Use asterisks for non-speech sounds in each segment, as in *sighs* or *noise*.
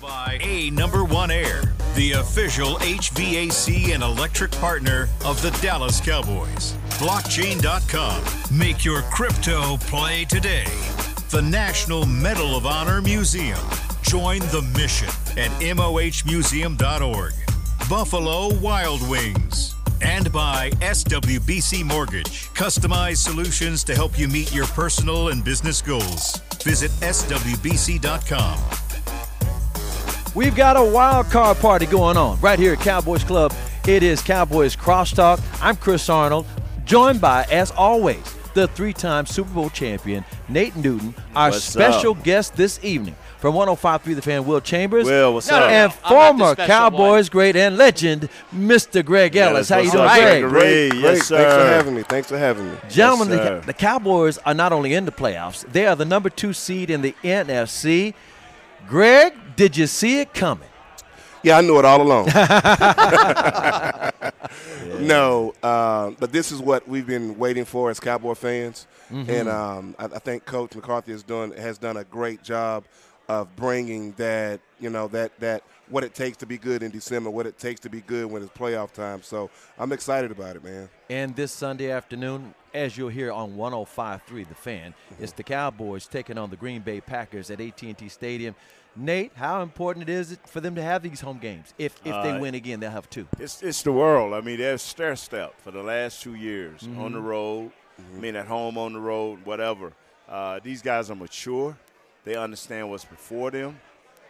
By A Number One Air, the official HVAC and electric partner of the Dallas Cowboys. Blockchain.com. Make your crypto play today. The National Medal of Honor Museum. Join the mission at MOHmuseum.org. Buffalo Wild Wings. And by SWBC Mortgage. Customized solutions to help you meet your personal and business goals. Visit SWBC.com. We've got a wild card party going on right here at Cowboys Club. It is Cowboys Crosstalk. I'm Chris Arnold, joined by, as always, the three-time Super Bowl champion Nate Newton, our What's special up? guest this evening from 105.3 The Fan, Will Chambers. Will, what's No, no, up? and I'm former special Cowboys great and legend, Mr. Greg Ellis. How you doing, up, Greg? Greg? Great, Yes, sir. Thanks for having me. Thanks for having me. Gentlemen, Yes, the, the Cowboys are not only in the playoffs, they are the number two seed in the NFC. Greg, did you see it coming? Yeah, I knew it all along. *laughs* *laughs* no, uh, but this is what we've been waiting for as Cowboy fans, and um, I, I think Coach McCarthy has done has done a great job of bringing that you know that that what it takes to be good in December, what it takes to be good when it's playoff time. So I'm excited about it, man. And this Sunday afternoon, as you'll hear on 105.3 The Fan, it's the Cowboys taking on the Green Bay Packers at AT&T Stadium. Nate, how important it is for them to have these home games? If if they Uh, win again, they'll have two. It's it's the world. I mean, they're stair step for the last two years on the road. I mean, at home, on the road, whatever. Uh, these guys are mature. They understand what's before them.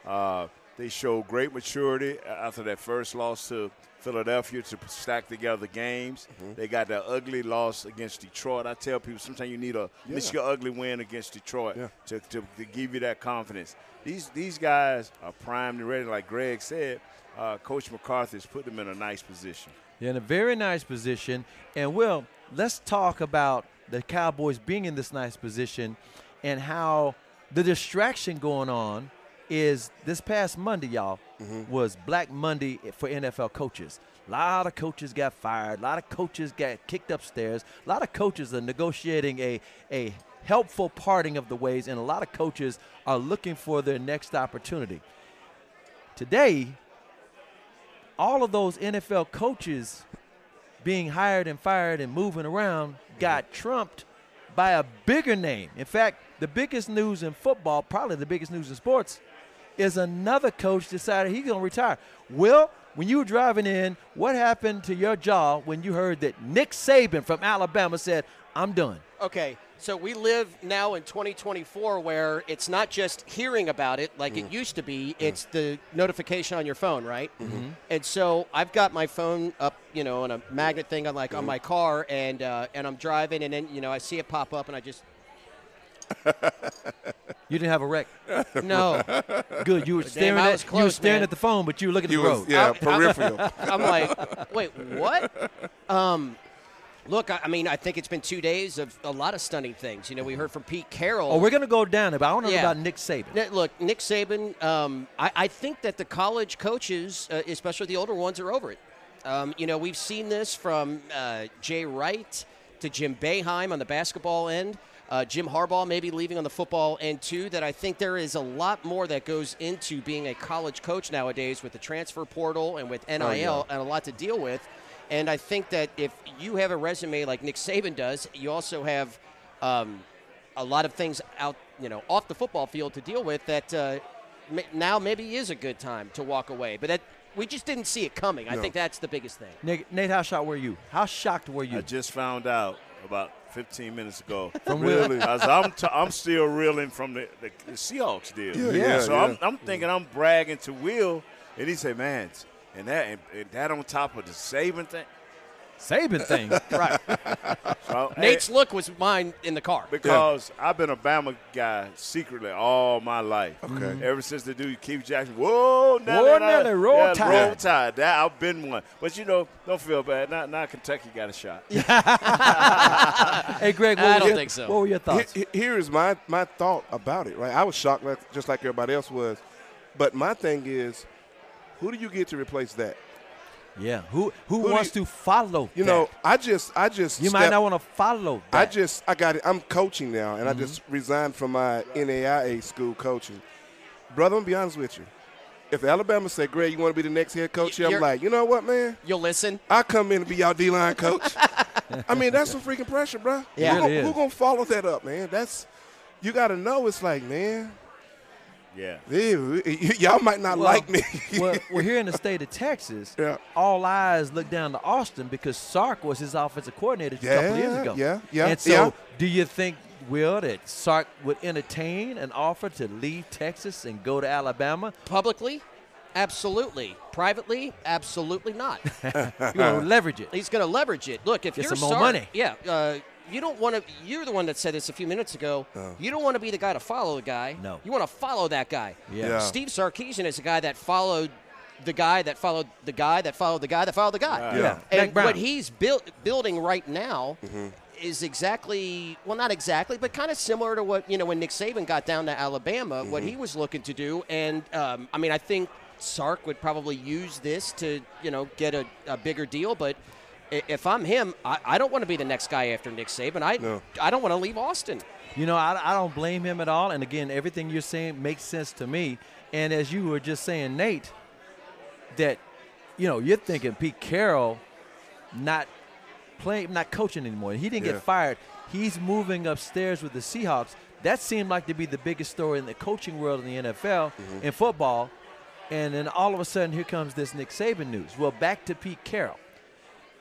Uh, they show great maturity after that first loss to Philadelphia to stack together games. They got that ugly loss against Detroit. I tell people sometimes you need a miss your ugly win against Detroit Yeah. to, to, to give you that confidence. These these guys are primed and ready, like Greg said. Uh, Coach McCarthy's put them in a nice position. They're in a very nice position. And, Will, let's talk about the Cowboys being in this nice position and how the distraction going on is this past Monday, y'all, mm-hmm. was Black Monday for NFL coaches. A lot of coaches got fired. A lot of coaches got kicked upstairs. A lot of coaches are negotiating a, a helpful parting of the ways, and a lot of coaches are looking for their next opportunity. Today, all of those NFL coaches being hired and fired and moving around mm-hmm. got trumped by a bigger name. In fact, the biggest news in football, probably the biggest news in sports, is another coach decided he's going to retire. Will, when you were driving in, what happened to your jaw when you heard that Nick Saban from Alabama said, I'm done? Okay, so we live now in 2024 where it's not just hearing about it like it used to be, it's the notification on your phone, right? Mm-hmm. And so I've got my phone up, you know, on a magnet thing on like on my car, and uh, and I'm driving, and then you know I see it pop up, and I just *laughs* You didn't have a wreck. *laughs* no. Good. You were staring I at was you were staring man. at the phone, but you were looking at He the was road. yeah I- I- peripheral. *laughs* I'm like, wait, what? Um, look, I, mean, I think it's been two days of a lot of stunning things. You know, we heard from Pete Carroll. Oh, we're gonna go down it, but I want to know Yeah. about Nick Saban. Look, Nick Saban, um, I, I think that the college coaches, uh, especially the older ones, are over it. Um, you know, we've seen this from uh, Jay Wright to Jim Boeheim on the basketball end. Uh, Jim Harbaugh maybe leaving on the football end too. That I think there is a lot more that goes into being a college coach nowadays with the transfer portal and with NIL and a lot to deal with. And I think that if you have a resume like Nick Saban does, you also have um, a lot of things out, you know, off the football field to deal with. That uh, ma- now maybe is a good time to walk away. But that we just didn't see it coming. I think that's the biggest thing. Nate, Nate, how shocked were you? How shocked were you? I just found out about 15 minutes ago. *laughs* From Really? As I'm, t- I'm still reeling from the, the, the Seahawks deal. Yeah, yeah, So yeah. I'm, I'm thinking I'm bragging to Will, and he said, "Man, and that and, and that on top of the saving thing." Saban thing. *laughs* Right. So, hey, Nate's look was mine in the car. because I've been a Bama guy secretly all my life. Okay. Mm-hmm. Mm-hmm. Ever since the dude Keith Jackson, whoa, Nelly, Whoa, and I- Nelly, roll yeah, tide. roll tide. That I've been one, but you know, don't feel bad. Not, not Kentucky got a shot. *laughs* hey, Greg, what I don't your- think so. What were your thoughts? Here- here is my, my thought about it, right? I was shocked, like, just like everybody else was. But my thing is, who do you get to replace that? Yeah. Who who, Who wants you- to follow? You that? know, I just, I just, you might not want to follow. That. I just, I got it. I'm coaching now, and I mm-hmm. just resigned from my NAIA school coaching. Brother, I'm gonna be honest with you. if Alabama say, "Greg, you want to be the next head coach?" here," I'm like, you know what, man? You'll listen. I come in and be y'all D line coach. *laughs* I mean, that's some freaking pressure, bro. Yeah. who, It gonna, is. who gonna follow that up, man? That's you got to know. It's like, man, Yeah. ew, y- y'all might not Well- like me. *laughs* well, well, here in the state of Texas, Yeah. all eyes look down to Austin because Sark was his offensive coordinator a couple years ago. yeah, yeah, And so, yeah. do you think, Will, that Sark would entertain an offer to leave Texas and go to Alabama? Publicly, absolutely. Privately, absolutely not. *laughs* You know, leverage it. He's going to leverage it. Look, if Get you're some more Sark- money. yeah, uh, you don't want to. You're the one that said this a few minutes ago. You don't want to be the guy to follow the guy. No. you want to follow that guy. Yeah. Yeah. Steve Sarkisian is a guy that followed the guy that followed the guy that followed the guy that followed the guy. Right. Yeah. Yeah. And what he's built, building right now Mm-hmm. is exactly well, not exactly, but kind of similar to what you know when Nick Saban got down to Alabama, what Mm-hmm. he was looking to do. And um, I mean, I think Sark would probably use this to you know get a, a bigger deal, but. I- If I'm him, I, I don't want to be the next guy after Nick Saban. I No. I don't want to leave Austin. You know, I, I don't blame him at all. And again, everything you're saying makes sense to me. And as you were just saying, Nate, that you know you're thinking Pete Carroll not playing, not coaching anymore. He didn't Yeah. get fired. He's moving upstairs with the Seahawks. That seemed like to be the biggest story in the coaching world in the NFL mm-hmm. in football. And then all of a sudden, here comes this Nick Saban news. Well, back to Pete Carroll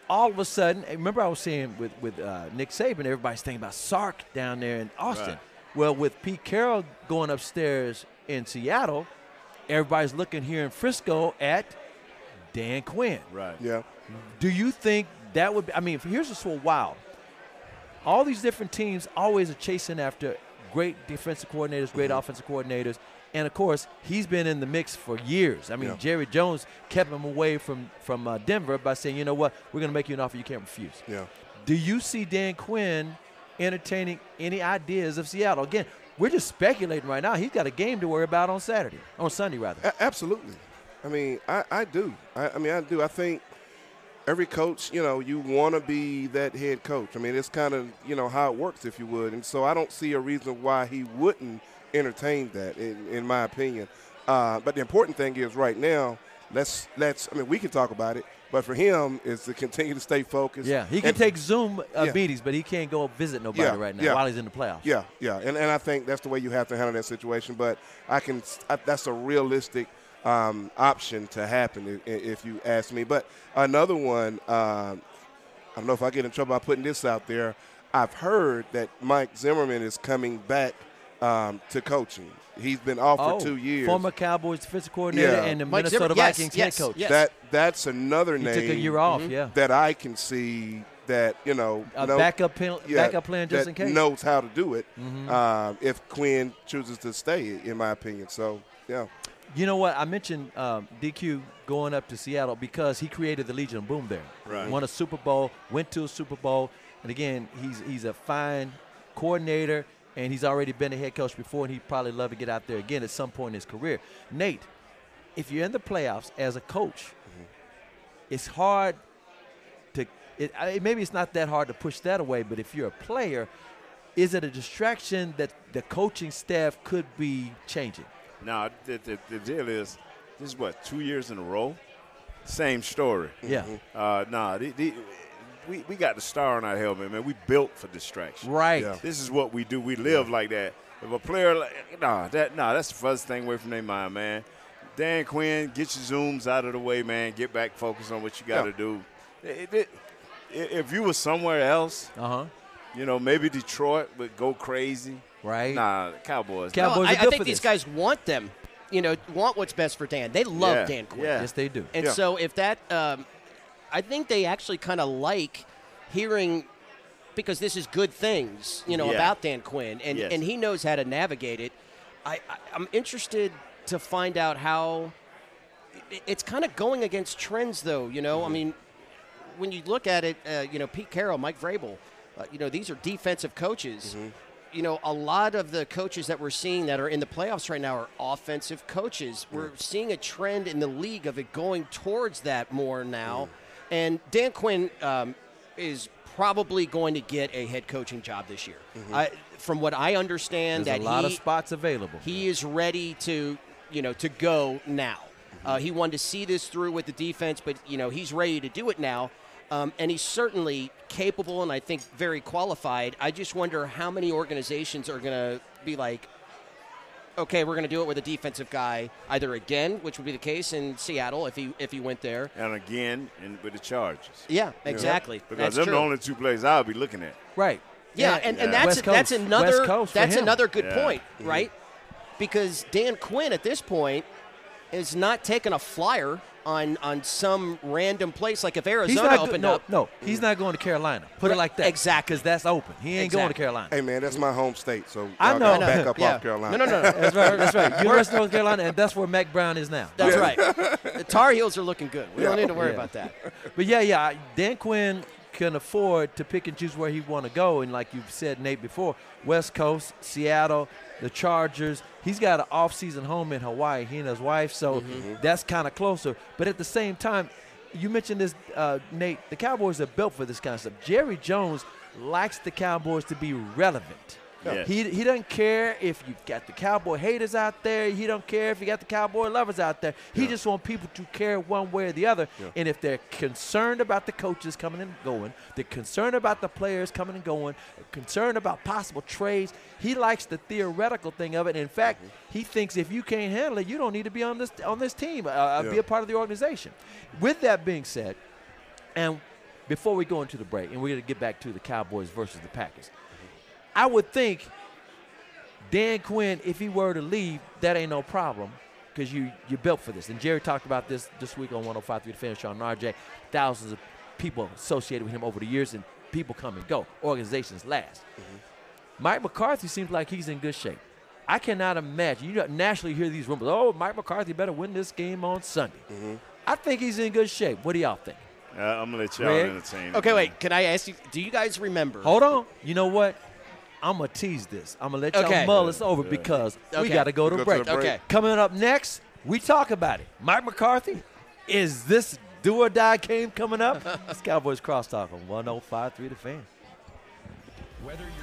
all of a sudden, remember I was saying with with uh, Nick Saban, everybody's thinking about Sark down there in Austin. Right. Well, with Pete Carroll going upstairs in Seattle, everybody's looking here in Frisco at Dan Quinn. Right. yeah, Do you think that would? Be, I mean, here's what's so wild. All these different teams always are chasing after great defensive coordinators, great offensive coordinators, and of course, he's been in the mix for years. I mean, Yeah. Jerry Jones kept him away from from uh, Denver by saying, "You know what? We're going to make you an offer you can't refuse." yeah. Do you see Dan Quinn entertaining any ideas of Seattle? Again, we're just speculating right now. He's got a game to worry about on Saturday, on Sunday rather. A- absolutely. I mean, I, I do. I, I mean, I do. I think every coach, you know, you want to be that head coach. I mean, it's kind of, you know, how it works, if you would. And so I don't see a reason why he wouldn't entertain that, in, in my opinion. Uh, but the important thing is right now, let's, let's, I mean, we can talk about it, but for him is to continue to stay focused. Yeah, he can And- take Zoom uh, Yeah. meetings, but he can't go visit nobody Yeah, right now yeah. while he's in the playoffs. Yeah, yeah, and, and I think that's the way you have to handle that situation. But I can, I, that's a realistic um, option to happen if, if you ask me. But another one, um, I don't know if I get in trouble by putting this out there. I've heard that Mike Zimmerman is coming back um, to coaching. He's been off Oh, for two years. former Cowboys defensive coordinator Yeah. and the Mike Minnesota Zimmer- Vikings yes, head coach. yes. That that's another He name took a year off. Yeah, that I can see that you know a no- backup pen, yeah, backup plan just that in case. Mm-hmm. knows how to do it. Um, if Quinn chooses to stay, in my opinion. So yeah, You know what? I mentioned um, DQ going up to Seattle because he created the Legion of Boom there. Right. Won a Super Bowl, went to a Super Bowl, and again, he's he's a fine coordinator, and he's already been a head coach before, and he'd probably love to get out there again at some point in his career. Nate, if you're in the playoffs as a coach, it's hard to. It, I, maybe it's not that hard to push that away, but if you're a player, is it a distraction that the coaching staff could be changing? No, the, the, the deal is, this is what, two years in a row? Same story. Yeah. Uh, nah, the, the, we, we got the star on our helmet, man. We built for distraction. Right. Yeah. This is what we do. We live like that. If a player, like, nah, that, nah, that's the first thing away from their mind, man. Dan Quinn, get your zooms out of the way, man. Get back, focus on what you got to Yeah. do. It- it- if you were somewhere else, Uh huh. you know, maybe Detroit would go crazy. Right. Nah, Cowboys. Cowboys No, are I, I think for these this. guys want them. You know, want what's best for Dan. They love Yeah, Dan Quinn. yeah. Yes, they do. And Yeah. so if that, um, I think they actually kind of like hearing because this is good things, you know, Yeah. about Dan Quinn, and Yes. and he knows how to navigate it. I, I I'm interested to find out how. It's kind of going against trends, though. You know, I mean, when you look at it, uh, you know, Pete Carroll, Mike Vrabel, uh, you know, these are defensive coaches. You know, a lot of the coaches that we're seeing that are in the playoffs right now are offensive coaches. We're seeing a trend in the league of it going towards that more now. And Dan Quinn um, is probably going to get a head coaching job this year. I, from what I understand, There's that a lot he, of spots available. he is ready to, you know, to go now. Uh, he wanted to see this through with the defense, but you know he's ready to do it now. Um, and he's certainly capable and I think very qualified. I just wonder how many organizations are going to be like, okay, we're going to do it with a defensive guy either again, which would be the case in Seattle if he if he went there, and again in, with the Chargers. Yeah, exactly. Because That's them true. the only two plays I'll be looking at. Right. Yeah, and, and that's West that's another West Coast that's him. another good Yeah. point, mm-hmm. right? Because Dan Quinn at this point is not taking a flyer on on some random place like if He's Arizona go- opened no, up. no, he's not going to Carolina. Put it like that. exactly. Because that's open. He ain't going to Carolina. Hey man, that's my home state, so I y'all know. gotta back up yeah. off Carolina. No, no, no. *laughs* That's right. That's right. *laughs* University of North Carolina, and that's where Mack Brown is now. That's right. The Tar Heels are looking good. We don't need to worry Yeah. about that. But yeah, yeah, Dan Quinn can afford to pick and choose where he want to go, and like you've said, Nate, before, West Coast, Seattle, the Chargers. He's got an off-season home in Hawaii. He and his wife, so Mm-hmm. that's kind of closer. But at the same time, you mentioned this, uh, Nate. The Cowboys are built for this kind of stuff. Jerry Jones likes the Cowboys to be relevant. Yeah. He, he doesn't care if you got the cowboy haters out there. He don't care if you got the cowboy lovers out there. He just wants people to care one way or the other. And if they're concerned about the coaches coming and going, they're concerned about the players coming and going, concerned about possible trades, he likes the theoretical thing of it. In fact, he thinks if you can't handle it, you don't need to be on this on this team, uh, uh, be a part of the organization. With that being said, and before we go into the break, and we're going to get back to the Cowboys versus the Packers, I would think Dan Quinn, if he were to leave, that ain't no problem because you you built for this. And Jerry talked about this this week on 105.3 The Fan, Shan RJ. Thousands of people associated with him over the years, and people come and go. Organizations last. Mike McCarthy seems like he's in good shape. I cannot imagine. You know, nationally hear these rumors. Oh, Mike McCarthy better win this game on Sunday. I think he's in good shape. What do y'all think? Uh, I'm gonna let y'all Greg? entertain. it. Okay, wait. Can I ask you? Do you guys remember? Hold on. You know what? I'm gonna tease this. I'm gonna let y'all Okay. mull this over because we got to go to Go to break. the break. Okay. Coming up next, we talk about it. Mike McCarthy, is this do or die game coming up? *laughs* it's Cowboys Crosstalk on 105.3 The Fan. Whether you're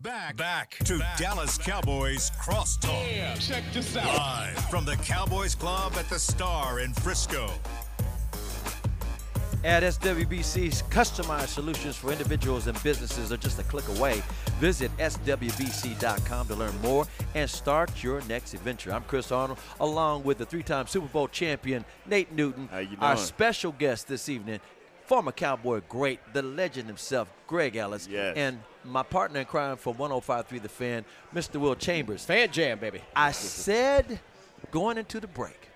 Back, back to Dallas Cowboys Crosstalk. Yeah, check this out. Live from the Cowboys Club at the Star in Frisco. At SWBC's customized solutions for individuals and businesses are just a click away. Visit SWBC.com to learn more and start your next adventure. I'm Chris Arnold, along with the three time Super Bowl champion, Nate Newton. How you Our special guest this evening, former Cowboy great, the legend himself, Greg Ellis. Yes. And my partner in crime for 1053 The Fan, Mr. Will Chambers. Fan jam, baby. I said going into the break,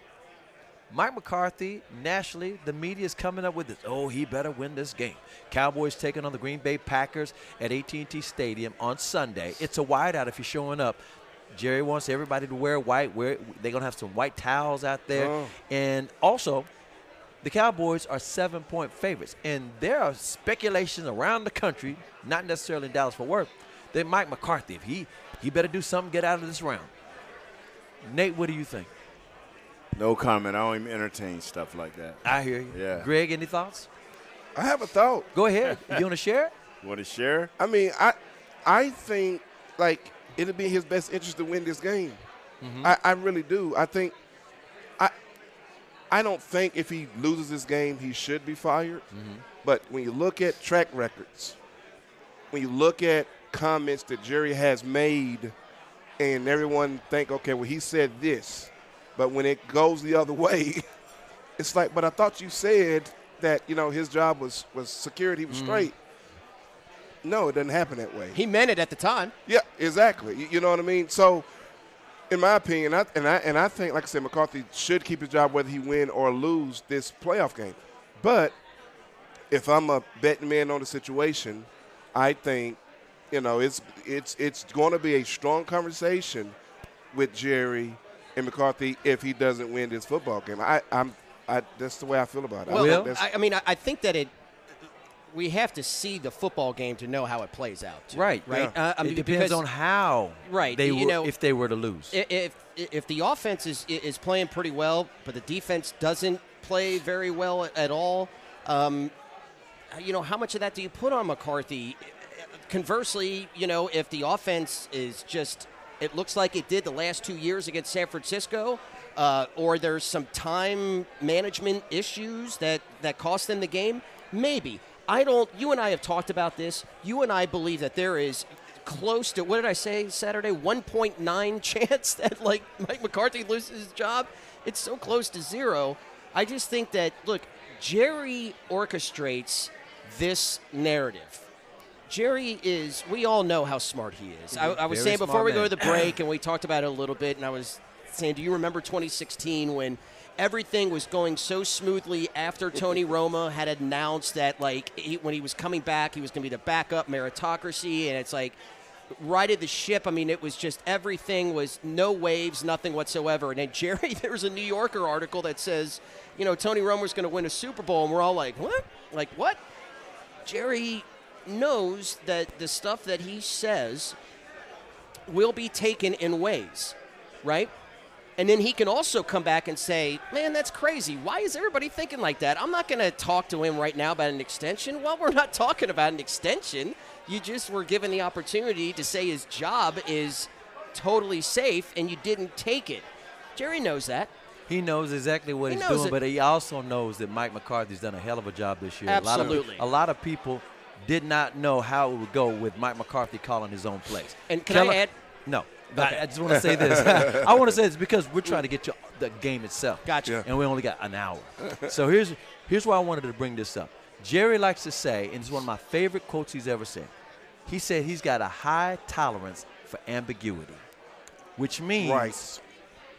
Mike McCarthy, nationally, the media is coming up with this. Oh, he better win this game. Cowboys taking on the Green Bay Packers at AT&T Stadium on Sunday. It's a whiteout if you're showing up. Jerry wants everybody to wear white. Wear, they're going to have some white towels out there. Oh. And also, the Cowboys are seven point favorites. And there are speculations around the country, not necessarily in Dallas for work, that Mike McCarthy, if he he better do something, get out of this round. Nate, what do you think? No comment. I don't even entertain stuff like that. I hear you. Yeah. Greg, any thoughts? I have a thought. Go ahead. you want to share? *laughs* Want to share? I mean, I I think like it'll be in his best interest to win this game. Mm-hmm. I, I really do. I think I I don't think if he loses this game he should be fired. Mm-hmm. But when you look at track records, when you look at comments that Jerry has made, and everyone think, okay, well he said this, but when it goes the other *laughs* way, it's like, but I thought you said that you know his job was was secured, he was mm-hmm. straight. No, it doesn't happen that way. He meant it at the time. Yeah, exactly. You, you know what I mean? So, in my opinion, I, and I and I think, like I said, McCarthy should keep his job whether he win or lose this playoff game. But if I'm a betting man on the situation, I think, you know, it's it's it's going to be a strong conversation with Jerry and McCarthy if he doesn't win this football game. I, I'm I, that's the way I feel about it. I Well, I, I mean, I, I think that it. We have to see the football game to know how it plays out. too, Right. Right. Yeah. Uh, I mean, it depends because on how Right, they you were, know- if they were to lose. if if the offense is is playing pretty well, but the defense doesn't play very well at all, um, you know, how much of that do you put on McCarthy? Conversely, you know, if the offense is just it looks like it did the last two years against San Francisco, uh, or there's some time management issues that that cost them the game, maybe. I don't. You and I have talked about this. You and I believe that there is close to what did I say Saturday? 1.9 *laughs* chance that like Mike McCarthy loses his job. It's so close to zero. I just think that look, Jerry orchestrates this narrative. Jerry is, we all know how smart he is. I, mhm. I was Very saying before we go to the break, and we talked about it a little bit, and I was saying, do you remember 2016 when everything was going so smoothly after Tony Romo had announced that, like, he, when he was coming back, he was going to be the backup meritocracy, and it's like, righted the ship. I mean, it was just everything was no waves, nothing whatsoever. And then Jerry, *laughs* there was a New Yorker article that says, you know, Tony Romo's going to win a Super Bowl, and we're all like, what? Like what? Jerry knows that the stuff that he says will be taken in ways, right? And then he can also come back and say, man, that's crazy. Why is everybody thinking like that? I'm not going to talk to him right now about an extension. Well, we're not *laughs* talking about an extension. You just were given the opportunity to say his job is totally safe and you didn't take it. Jerry knows that. He knows exactly what He he's doing, it. but he also knows that Mike McCarthy's done a hell of a job this year. Absolutely. A lot of, a lot of people did not know how it would go with Mike McCarthy calling his own plays. And can I add- No. I, I just want to say this. *laughs* I want to say this because we're trying to get you the game itself. Gotcha. Yeah. And we only got an hour. *laughs* so here's here's why I wanted to bring this up. Jerry likes to say, and it's one of my favorite quotes he's ever said. He said he's got a high tolerance for ambiguity. which means Right.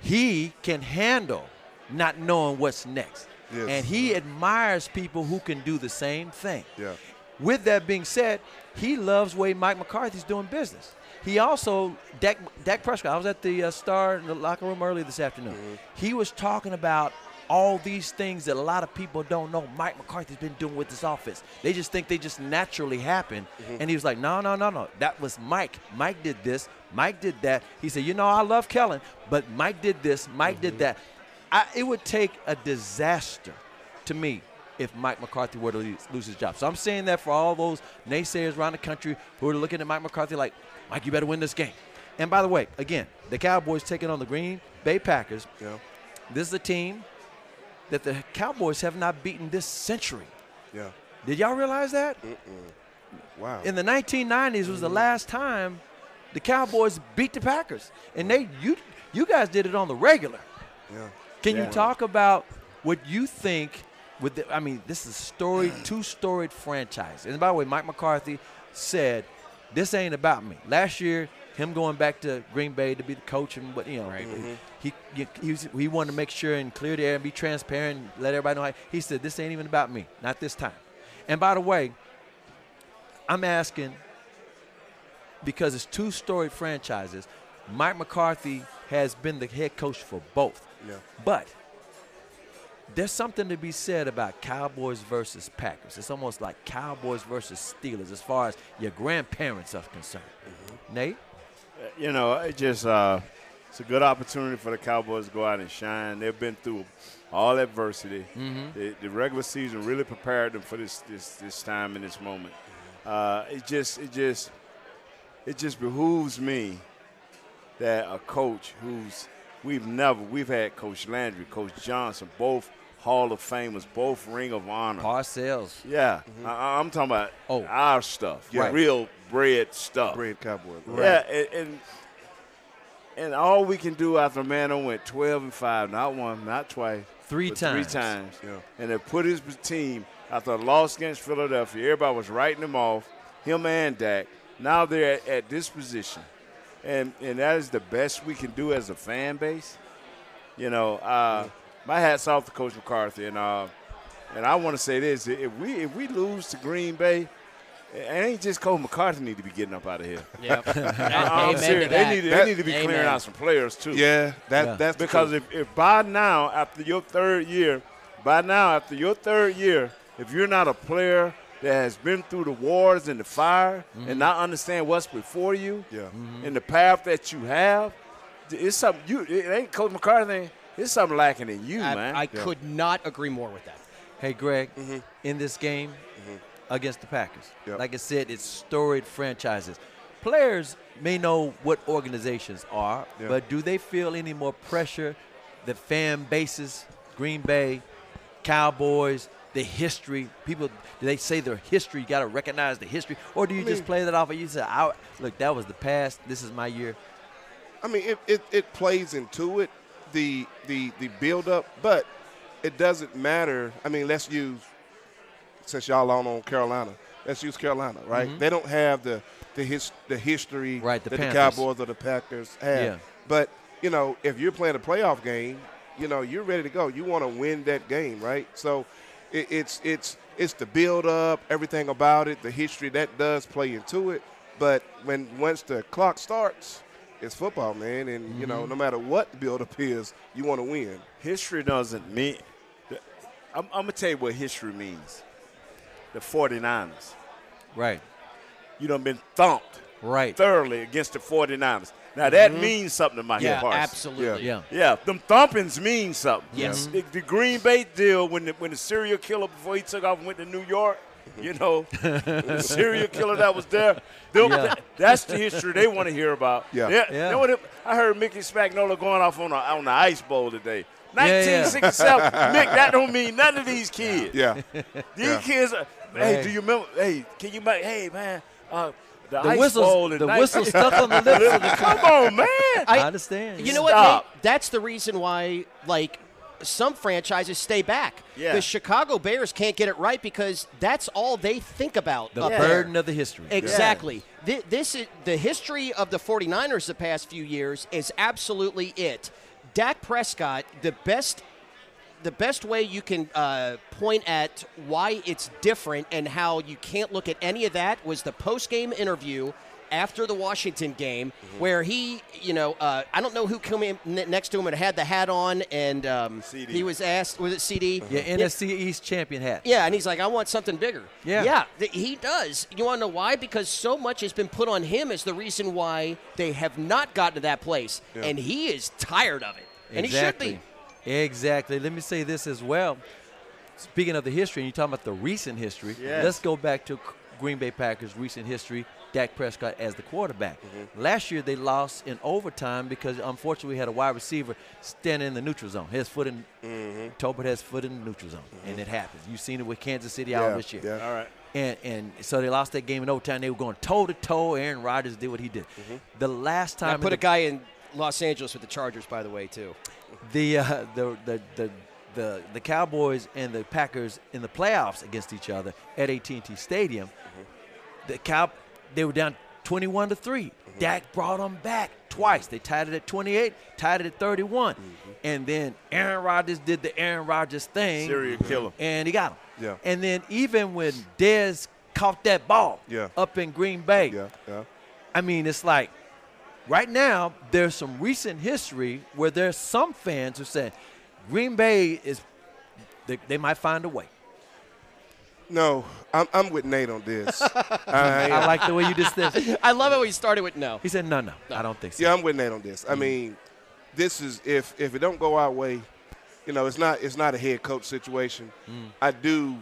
he can handle not knowing what's next. Yes. And he admires people who can do the same thing. Yeah. With that being said, he loves the way Mike McCarthy's doing business. He also Dak, Dak Prescott. I was at the uh, Star in the locker room early this afternoon. Mm-hmm. He was talking about all these things that a lot of people don't know. Mike McCarthy's been doing with this offense. They just think they just naturally happen. Mm-hmm. And he was like, "No, no, no, no. That was Mike. Mike did this. Mike did that." He said, "You know, I love Kellen, but Mike did this. Mike Mm-hmm. did that." I, it would take a disaster to me if Mike McCarthy were to lose, lose his job. So I'm saying that for all those naysayers around the country who are looking at Mike McCarthy like, Mike, you better win this game. And by the way, again, the Cowboys taking on the Green Bay Packers. Yeah. This is a team that the Cowboys have not beaten this century. Yeah. Did y'all realize that? Wow. In the 1990s was the mm-hmm. last time the Cowboys beat the Packers, and they you you guys did it on the regular. yeah. Can Yeah. you talk about what you think? With the, I mean, this is a storied, two-storied franchise. And by the way, Mike McCarthy said, "This ain't about me." Last year, him going back to Green Bay to be the coach and what you know, mm-hmm. he he, he, was, he wanted to make sure and clear the air and be transparent, and let everybody know. How, he said, "This ain't even about me, not this time." And by the way, I'm asking because it's two storied franchises. Mike McCarthy has been the head coach for both. Yeah. But there's something to be said about Cowboys versus Packers. It's almost like Cowboys versus Steelers as far as your grandparents are concerned. Nate? you know, it just uh, it's a good opportunity for the Cowboys to go out and shine. They've been through all adversity. The, the regular season really prepared them for this this this time and this moment. Uh, it just it just it just behooves me that a coach who's we've never we've had Coach Landry, Coach Johnson, both Hall of Famers, both Ring of Honor. Parcells. Yeah, mm-hmm. I, I'm talking about Oh. our stuff, Yeah. real bread stuff. Bread Cowboys. Yeah, and, and and all we can do after Mano went 12 and five, not one, not twice, Three but times. three times, Yeah. and they put his team after a loss against Philadelphia. Everybody was writing them off, him and Dak. Now they're at, at this position, and and that is the best we can do as a fan base. You know, uh, my hat's off to Coach McCarthy, and uh, and I want to say this: if we if we lose to Green Bay. It ain't just Coach McCarthy need to be getting up out of here. Yep. *laughs* I'm Amen serious. They need, to, That- they need to be clearing out some players too. Yeah, that Yeah. that's Because if, if by now, after your third year, by now after your third year, if you're not a player that has been through the wars and the fire and mm-hmm. not understand what's before you yeah, mm-hmm. and the path that you have, it's something you. It ain't Coach McCarthy. It's something lacking in you, I, man. I could not agree more with that. Hey, Greg, mm-hmm. in this game against the Packers, Yep. like I said, it's storied franchises. Players may know what organizations are, Yeah. but do they feel any more pressure? The fan bases, Green Bay, Cowboys, the history. People, do they say their history? You got to recognize the history, or do you just play that off? And you say, I, "Look, that was the past. This is my year." I mean, it, it, it plays into it, the the the build up, but it doesn't matter. I mean, let's use since y'all on on Carolina, let's use Carolina, right? They don't have the the his, the history Mm-hmm. Right, the that Panthers. the Cowboys or the Packers have. Yeah. But you know, if you're playing a playoff game, you know you're ready to go. You want to win that game, right? So it, it's it's it's the build up, everything about it, the history that does play into it. But when once the clock starts, it's football, man, and you Mm-hmm. know no matter what the build up is, you want to win. history doesn't mean. I'm, I'm gonna tell you what history means. The 49ers. Right, You done been thumped right, thoroughly against the 49ers. Now that means something to Michael Yeah, Parsons. absolutely. yeah. Yeah, them thumpings mean something. Yes. The, the Green Bay deal when the, when the serial killer before he took off and went to New York, you know, *laughs* the serial killer that was there. them- Yeah. that's the history they want to hear about. *laughs* Yeah. yeah. Yeah. You know what I heard Mickey Spagnola going off on a, on the ice bowl today. Yeah, yeah. 1967. *laughs* Mick, that don't mean none of these kids. Yeah, These Yeah. kids. Are, hey, Right. do you remember? Hey, can you make? Hey, man. Uh, the, The ice whistle's bowl the 19 whistle stuck on the lips of the *laughs* Come on, man. I understand. You know Stop. what? Nate? That's the reason why, like, some franchises stay back. Yeah. The Chicago Bears can't get it right because that's all they think about. The up there. burden of the history. Exactly. Thi- This is the history of the 49ers the past few years is absolutely it. Dak Prescott, the best the best way you can uh, point at why it's different and how you can't look at any of that was the post game interview after the Washington game, where he, you know, uh, I don't know who came in next to him and had the hat on, and um, CeeDee. he was asked, was it CeeDee? Yeah, NFC East champion hat. Yeah, and he's like, I want something bigger. Yeah. Yeah, th- he does. You want to know why? Because so much has been put on him as the reason why they have not gotten to that place. And he is tired of it. And he should be. Exactly. Let me say this as well. Speaking of the history, and you're talking about the recent history, Yes. let's go back to Green Bay Packers' recent history. Dak Prescott as the quarterback. Mm-hmm. Last year they lost in overtime because unfortunately we had a wide receiver standing in the neutral zone. His foot in mm-hmm. Tolbert has foot in the neutral zone, and mm-hmm. it happens. You've seen it with Kansas City out Yeah, this year. yeah. All right. And and so they lost that game in overtime. They were going toe to toe. Aaron Rodgers did what he did. The last time in put the- a guy in Los Angeles with the Chargers, by the way, too. the uh, *laughs* the, the the the the Cowboys and the Packers in the playoffs against each other at AT&T Stadium. Mm-hmm. The Cow they were down 21 to 3. Mm-hmm. Dak brought them back twice. They tied it at 28, tied it at 31. Mm-hmm. And then Aaron Rodgers did the Aaron Rodgers thing Serial killer. and he got him. Yeah. And then even when Dez caught that ball Yeah. up in Green Bay, Yeah, yeah. I mean, it's like right now there's some recent history where there's some fans who said Green Bay is they, they might find a way. No, I'm, I'm with Nate on this. *laughs* I, I like the way you just said. *laughs* I love it when he started with no. He said, "No, no, I don't think so." Yeah, I'm with Nate on this. I mm-hmm. mean, this is if if it don't go our way, you know, it's not it's not a head coach situation. Mm. I do,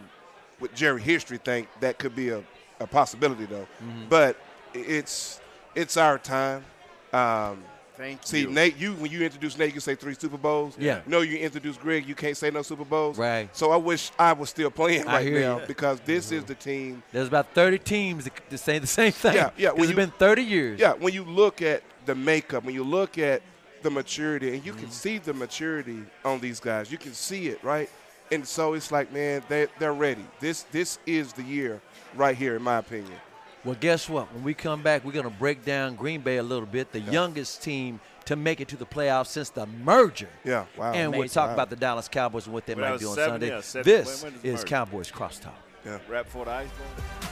with Jerry history, think that could be a, a possibility though. Mm-hmm. But it's it's our time. Um, Thank see, you. Nate, you when you introduce Nate, you say three Super Bowls. Yeah. No, you introduce Greg, you can't say no Super Bowls. Right. So I wish I was still playing I right hear now you. because this is the team There's about 30 teams that, that say the same thing. Yeah, yeah, 'Cause when It's you- been 30 years. Yeah, when you look at the makeup, when you look at the maturity, and you can see the maturity on these guys, you can see it, right? And so it's like, man, they they're ready. This this is the year right here, in my opinion. Well, guess what? When we come back, we're going to break down Green Bay a little bit, the youngest team to make it to the playoffs since the merger. Yeah, wow. And we'll talk Wow. about the Dallas Cowboys and what they Well, might was do on 70, Sunday. yeah, 70. this When- when did the is merger? Cowboys Crosstalk. Yeah. Rap for the iceberg.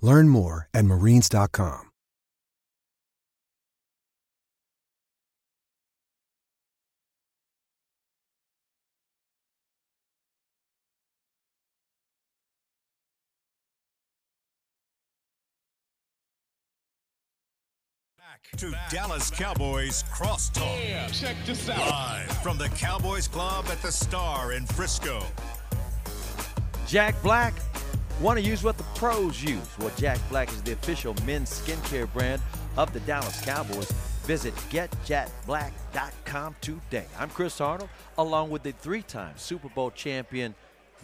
Learn more at marines.com. Back to Dallas Cowboys Crosstalk. Check this out. Live from the Cowboys Club at the Star in Frisco. Jack Black. Want to use what the pros use? Well, Jack Black is the official men's skincare brand of the Dallas Cowboys. Visit getjackblack.com today. I'm Chris Arnold, along with the three-time Super Bowl champion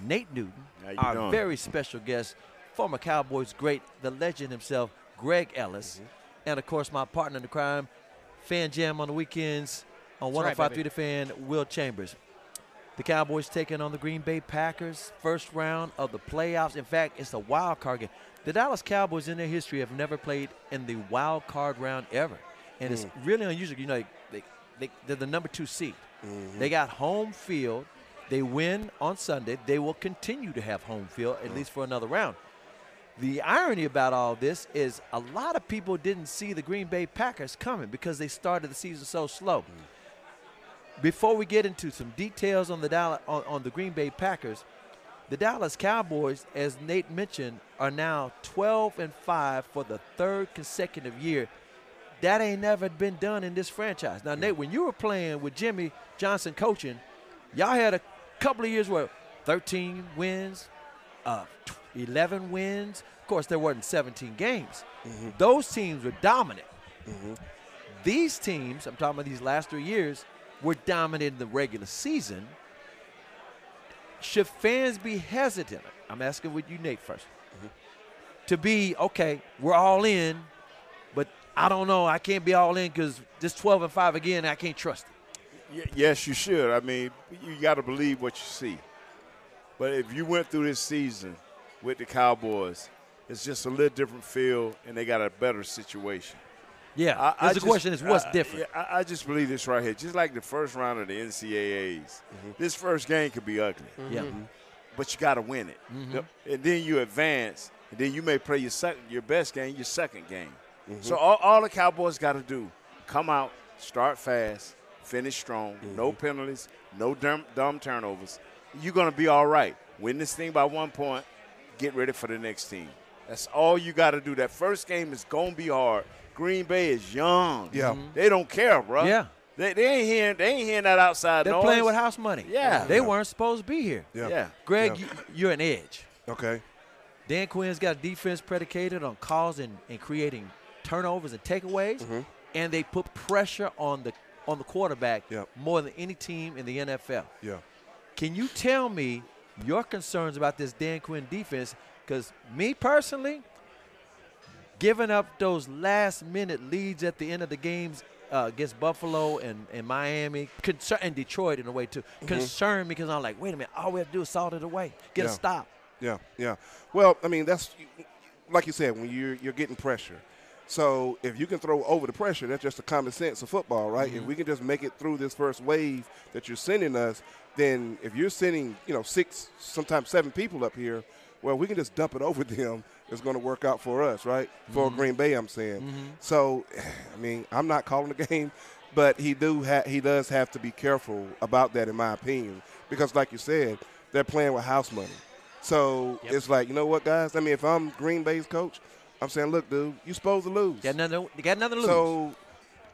Nate Newton, our doing? very special guest, former Cowboys great, the legend himself, Greg Ellis, Mm-hmm. and of course my partner in the crime, Fan Jam on the weekends on That's right, 105.3 The Fan, Will Chambers. The Cowboys taking on the Green Bay Packers, first round of the playoffs. In fact, it's a wild card game. The Dallas Cowboys, in their history, have never played in the wild card round ever, and it's mm. really unusual. You know, they, they they're the number two seed. Mm-hmm. They got home field. They win on Sunday. They will continue to have home field at mm. least for another round. The irony about all this is a lot of people didn't see the Green Bay Packers coming because they started the season so slow. Mm. Before we get into some details on the Dallas, on, on the Green Bay Packers, the Dallas Cowboys, as Nate mentioned, are now 12 and 5 for the third consecutive year. That ain't never been done in this franchise. Now, Nate, when you were playing with Jimmy Johnson coaching, y'all had a couple of years where 13 wins, uh, 11 wins. Of course, there weren't 17 games. Those teams were dominant. These teams, I'm talking about these last three years, were dominant in the regular season. Should fans be hesitant? I'm asking with you, Nate, 1st mm-hmm. To be, okay, we're all in, but I don't know. I can't be all in because this 12 and 5 again, I can't trust it. Y- yes, you should. I mean, you got to believe what you see. But if you went through this season with the Cowboys, it's just a little different feel, and they got a better situation. Yeah. I- I the just- question is, what's I- different? yeah, I, I just believe this right here. Just like the first round of the NCAAs, mm-hmm. this first game could be ugly, mm-hmm. Yeah. Mm-hmm. but you got to win it. And then you advance, and then you may play your second, your best game, your second game. So all, all the Cowboys got to do, come out, start fast, finish strong, no penalties, no dumb, dumb turnovers. You're going to be all right. Win this thing by one point, get ready for the next team. That's all you got to do. That first game is going to be hard. Green Bay is young. Yeah. They don't care, bro. Yeah. They, they ain't hearing they ain't hearing that outside They're noise. playing with house money. Yeah. They weren't supposed to be here. Yeah. Yeah. Greg, Yeah. you, you're an edge. Okay. Dan Quinn's got a defense predicated on calls and, and creating turnovers and takeaways, Mm-hmm. and they put pressure on the on the quarterback Yep. more than any team in the NFL. Yeah. Can you tell me your concerns about this Dan Quinn defense? Because me personally, giving up those last minute leads at the end of the games uh, against Buffalo and, and Miami, concern, and Detroit in a way too, concern me because I'm like, wait a minute, all we have to do is salt it away, get a stop. Yeah, yeah. Well, I mean, that's like you said when you're you're getting pressure. So if you can throw over the pressure, that's just the common sense of football, right? If we can just make it through this first wave that you're sending us, then if you're sending, you know, six, sometimes seven people up here, well, we can just dump it over *laughs* them. It's going to work out for us, right? For mm-hmm. Green Bay, I'm saying. Mm-hmm. So, *sighs* I mean, I'm not calling the *laughs* game, but he do ha- he does have to be careful about that, in my opinion, because like you said, they're playing with house money. So it's like, you know what, guys? I mean, if I'm Green Bay's coach, I'm saying, look, dude, you're supposed to lose. Got nothing, they got nothing to lose. So,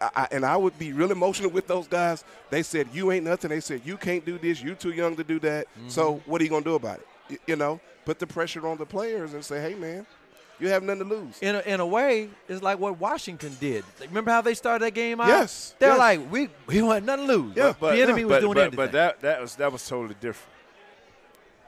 I, and I would be real emotional with those guys. They said you ain't nothing. They said you can't do this. You too young to do that. So mm-hmm. what are you gonna do about it? You know, put the pressure on the players and say, hey man, you have nothing to lose. in a, in a way, it's like what Washington did. Remember how they started that game out? Yes, They're yes. like, we we want nothing to lose. Yeah, But, the enemy was but, doing but, everything. But that that was that was totally different.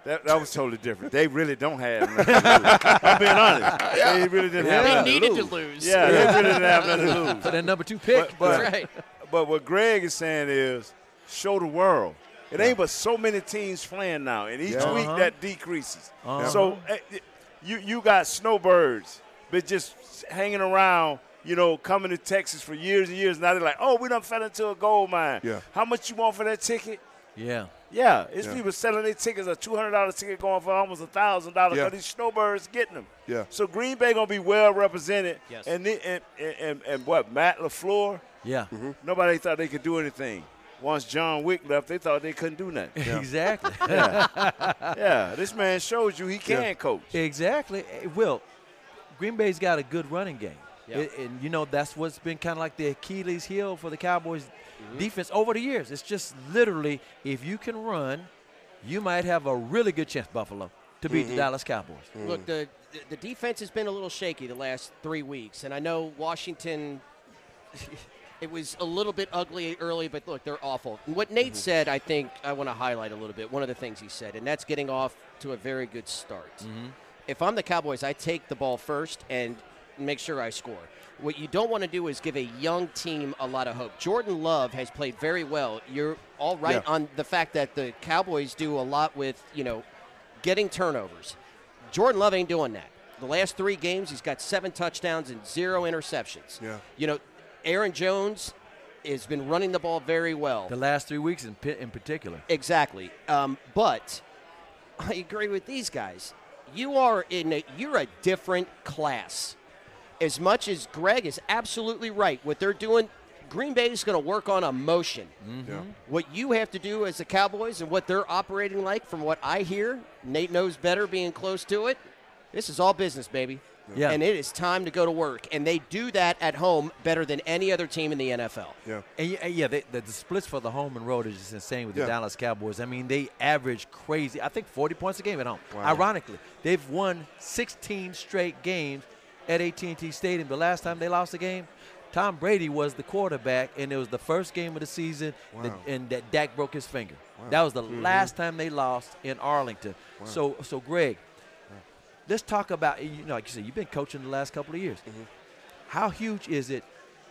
That, that was totally different. They really don't have nothing to lose. I'm being honest. They really didn't have Yeah. nothing They needed to to lose. lose. Yeah, they really didn't have nothing to lose. For that number two pick. But, but, That's right. but what Greg is saying is show the world. It ain't but so many teams playing now, and each Yeah. week Uh-huh. that decreases. Uh-huh. So eh, eh, you you got snowbirds, but just hanging around, you know, coming to Texas for years and years. Now they're like, oh, we done fell into a gold mine. Yeah. How much you want for that ticket? yeah. Yeah, it's Yeah. people selling their tickets a two hundred dollar ticket going for almost a thousand dollars. Yeah. These snowbirds getting them. Yeah. So Green Bay gonna be well represented. Yes. And the- and and, and, and what Matt LaFleur. Yeah. Nobody thought they could do anything. Once John Wick left, they thought they couldn't do nothing. Exactly. *laughs* yeah, yeah. this man shows you he can Yeah. coach. Exactly. Eh, Will, Green Bay's got a good running game. Yeah. It- and, you know, that's what's been kind of like the Achilles heel for the Cowboys Mm-hmm. defense over the years. It's just literally, if you can run, you might have a really good chance, Buffalo, to beat Mm-hmm. the Dallas Cowboys. Look, the the defense has been a little shaky the last three weeks, and I know Washington. *laughs* It was a little bit ugly early, but look, they're awful. And what Nate mm-hmm. said, I think I want to highlight a little bit. One of the things he said, and that's getting off to a very good start. Mm-hmm. If I'm the Cowboys, I take the ball first and make sure I score. What you don't want to do is give a young team a lot of hope. Jordan Love has played very well. You're all right Yeah. on the fact that the Cowboys do a lot with, you know, getting turnovers. Jordan Love ain't doing that. The last three games, he's got seven touchdowns and zero interceptions. Yeah. You know, Aaron Jones has been running the ball very well. The last three weeks in, pi- in particular. Exactly. Um, but *laughs* I agree with these guys. You are in a you're a different class. As much as Greg is absolutely right, what they're doing, Green Bay is going to work on emotion. Yeah. What you have to do as the Cowboys and what they're operating like, from what I hear, Nate knows better being close to it. This is all business, baby. Yeah. And it is time to go to work. And they do that at home better than any other team in the NFL. Yeah. And yeah, and yeah they, the, the splits for the home and road is just insane with the Yeah. Dallas Cowboys. I mean, they average crazy. I think 40 points a game at home. Ironically, they've won 16 straight games at AT&T Stadium. The last time they lost a game, Tom Brady was the quarterback, and it was the first game of the season, that, and that Dak broke his finger. That was the mm-hmm. last time they lost in Arlington. So, so Greg, let's talk about you know, like you said, you've been coaching the last couple of years. How huge is it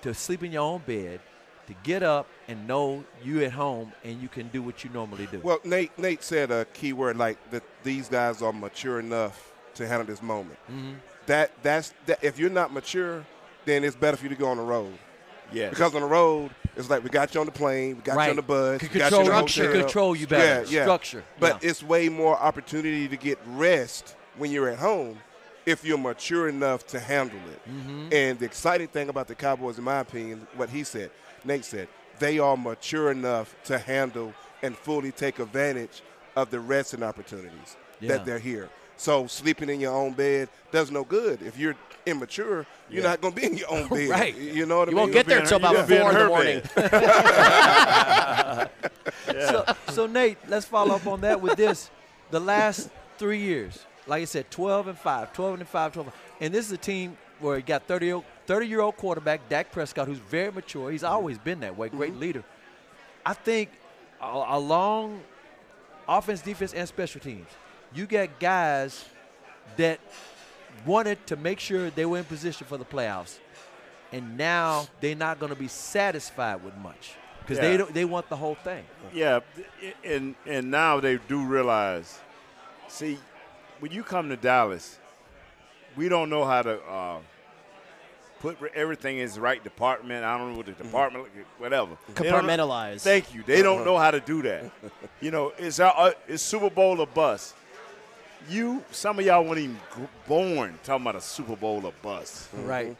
to sleep in your own bed, to get up and know you at home and you can do what you normally do? Well, Nate Nate said a key word like that. These guys are mature enough to handle this moment. Mm-hmm. That that's that. If you're not mature, then it's better for you to go on the road. Yeah. Because on the road, it's like we got you on the plane, we got Right. you on the bus, Can we got you in the control- hotel. control you better. Yeah, yeah. Structure. But Yeah. it's way more opportunity to get rest when you're at home if you're mature enough to handle it. Mm-hmm. And the exciting thing about the Cowboys, in my opinion, what he said, Nate said, they are mature enough to handle and fully take advantage of the resting opportunities Yeah. that they're here. So sleeping in your own bed does no good. If you're immature, you're Yeah. not going to be in your own *laughs* bed. Right. You know what I mean? You won't get there until about you'll in four in the morning. bed. *laughs* So, so Nate, let's follow up on that with this. The last three years, like I said, 12 and 5, 12 and 5, 12. And this is a team where you got 30 year, 30 year old quarterback, Dak Prescott, who's very mature. He's mm-hmm. always been that way, great mm-hmm. leader. I think along offense, defense, and special teams, you got guys that wanted to make sure they were in position for the playoffs. And now they're not going to be satisfied with much because they Yeah. don't, they want the whole thing. Yeah, and and now they do realize. See, when you come to Dallas, we don't know how to uh, put everything in its right department. I don't know what the department, whatever. They don't know- Compartmentalize. Thank you. They don't know how to do that. You know, it's our, uh, it's Super Bowl or bust. You, some of y'all weren't even born talking about a Super Bowl or bust. Right.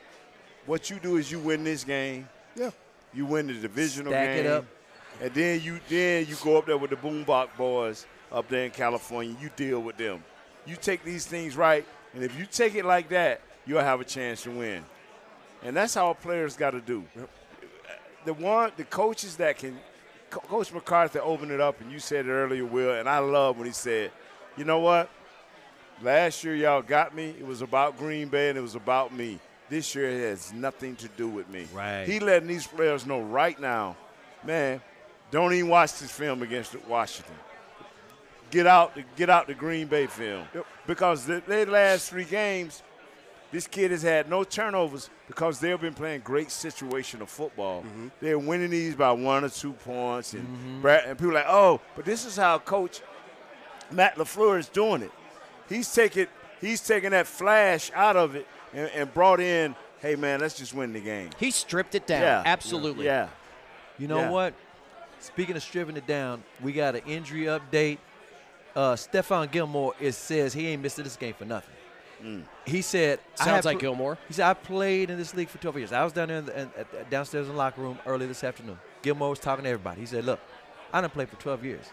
What you do is you win this game. Yeah. You win the divisional Stack it up. And then you then you go up there with the Boombox boys up there in California. You deal with them. You take these things right, and if you take it like that, you'll have a chance to win. And that's how players got to do. The one, the coaches that can, Coach McCarthy opened it up, and you said it earlier, Will, and I love when he said, "You know what? Last year y'all got me. It was about Green Bay, and it was about me. This year it has nothing to do with me. Right. He letting these players know right now, man. Don't even watch this film against Washington. Get out the, get out the Green Bay film Yep. because the, their last three games, this kid has had no turnovers because they've been playing great situational football. Mm-hmm. They're winning these by one or two points, and Brad, and people are like, oh, but this is how Coach Matt LaFleur is doing it. He's taking he's taking that flash out of it and, and brought in, hey man, let's just win the game. He stripped it down. Yeah, Absolutely. Yeah. You know Yeah. what? Speaking of stripping it down, we got an injury update. Uh, Stephon Gilmore is says he ain't missing this game for nothing. He said, Sounds have like pl- Gilmore. He said, I played in this league for 12 years. I was down there in the, in, at- downstairs in the locker room early this afternoon. Gilmore was talking to everybody. He said, Look, I done played for 12 years.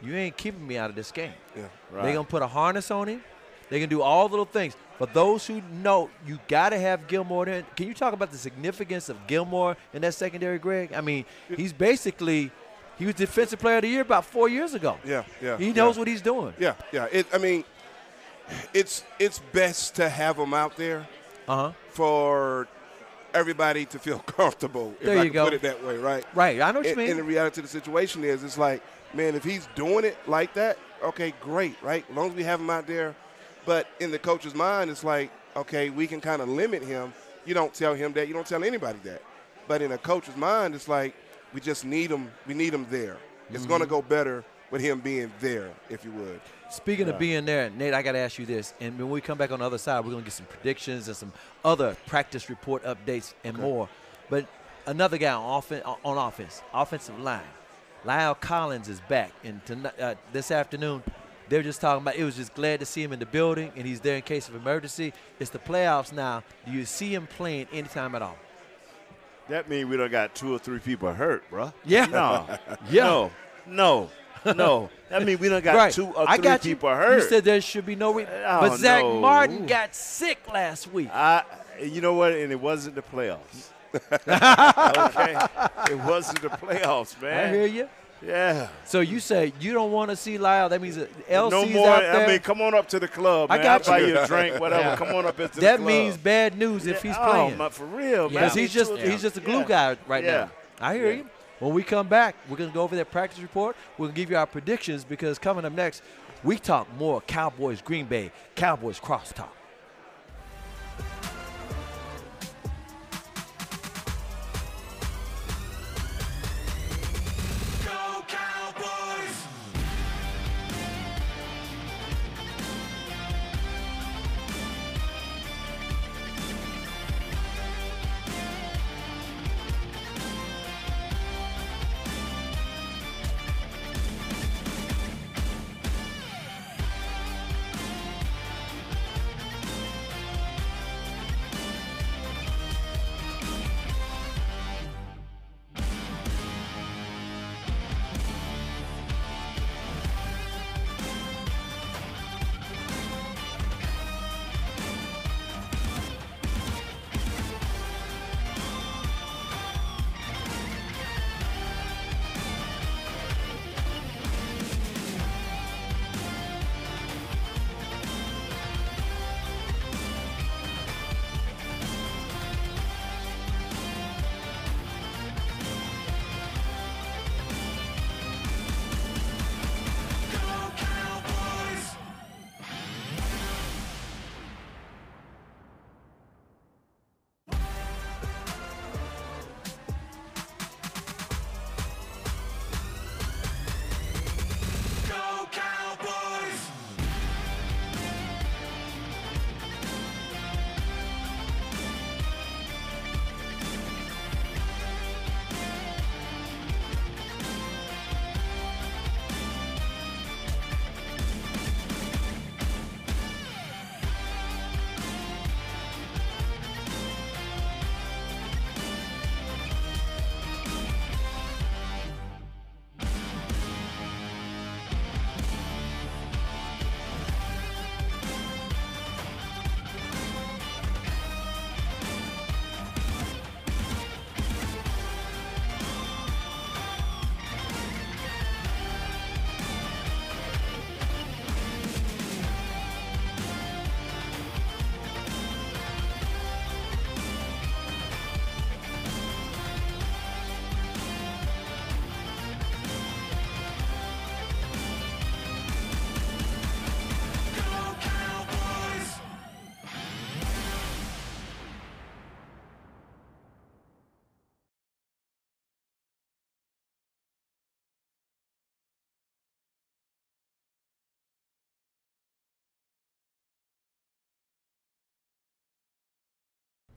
You ain't keeping me out of this game. Yeah. Right. They're going to put a harness on him. They can do all little things. But those who know, you got to have Gilmore there. Can you talk about the significance of Gilmore in that secondary, Greg? I mean, he's basically, he was Defensive Player of the Year about four years ago. Yeah, yeah, He knows yeah. what he's doing. Yeah, yeah. It, I mean, it's it's best to have him out there Uh huh. for everybody to feel *laughs* comfortable. If There I you can go. put it that way, right? Right. I know what you mean. and the reality of the situation is, it's like, man, if he's doing it like that, okay, great, right? As long as we have him out there. But in the coach's mind, it's like, okay, we can kind of limit him. You don't tell him that. You don't tell anybody that. But in a coach's mind, it's like we just need him. We need him there. It's Mm-hmm. going to go better with him being there, if you would. Speaking of being there, Nate, I got to ask you this. And when we come back on the other side, we're going to get some predictions and some other practice report updates and more. But another guy on, offen- on offense, offensive line, La'el Collins is back. And tonight, uh, this afternoon, they're just talking about it was just glad to see him in the building, and he's there in case of emergency. It's the playoffs now. Do you see him playing anytime at all? That means we don't got two or three people hurt, bruh. Yeah. No. *laughs* Yeah. No. No. No. That means we don't got right. two or I three got you. people hurt. You said there should be no. Re- Oh, but Zack no. Martin got sick last week. I, you know what? And it wasn't the playoffs. *laughs* okay, it wasn't the playoffs, man. I hear you. Yeah. So you say you don't want to see La'el. That means that LC's no more. out there. I mean, come on up to the club. I got I'll buy you. you a drink, whatever. Yeah. Come on up into the club. that means bad news if he's oh, playing. Oh, my, for real, man. Because he's just he's just a glue Yeah. guy right Yeah. now. I hear Yeah. you. When we come back, we're gonna go over that practice report. We're gonna give you our predictions because coming up next, we talk more Cowboys Green Bay, Cowboys crosstalk.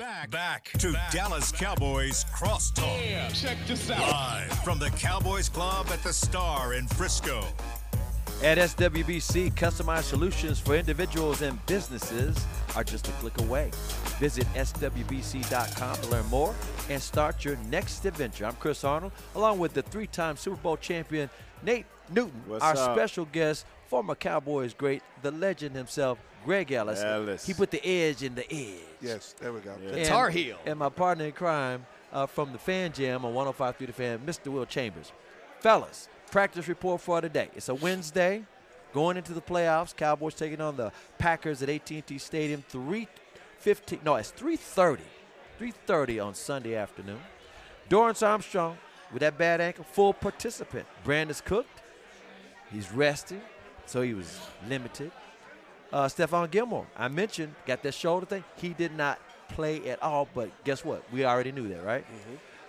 Back, back to Dallas Cowboys Crosstalk. check this out. Live from the Cowboys Club at the Star in Frisco. At SWBC, customized solutions for individuals and businesses are just a click away. Visit SWBC.com to learn more and start your next adventure. I'm Chris Arnold, along with the three time Super Bowl champion, Nate Newton, What's our up? special guest, former Cowboys great, the legend himself, Greg Ellis. Ellis. He put the edge in the edge. Yes, there we go. And- Tar Heel. And my partner in crime uh, from the Fan Jam on 105.3 The Fan, Mr. Will Chambers. Fellas, practice report for today. It's a Wednesday, going into the playoffs. Cowboys taking on the Packers at AT&T Stadium. 3:15. No, it's 3:30. 3:30 on Sunday afternoon. Dorance Armstrong with that bad ankle, full participant. Brandin Cooks. He's resting, so he was limited. Uh, Stephon Gilmore, I mentioned, got that shoulder thing. He did not play at all, but guess what? We already knew that, right?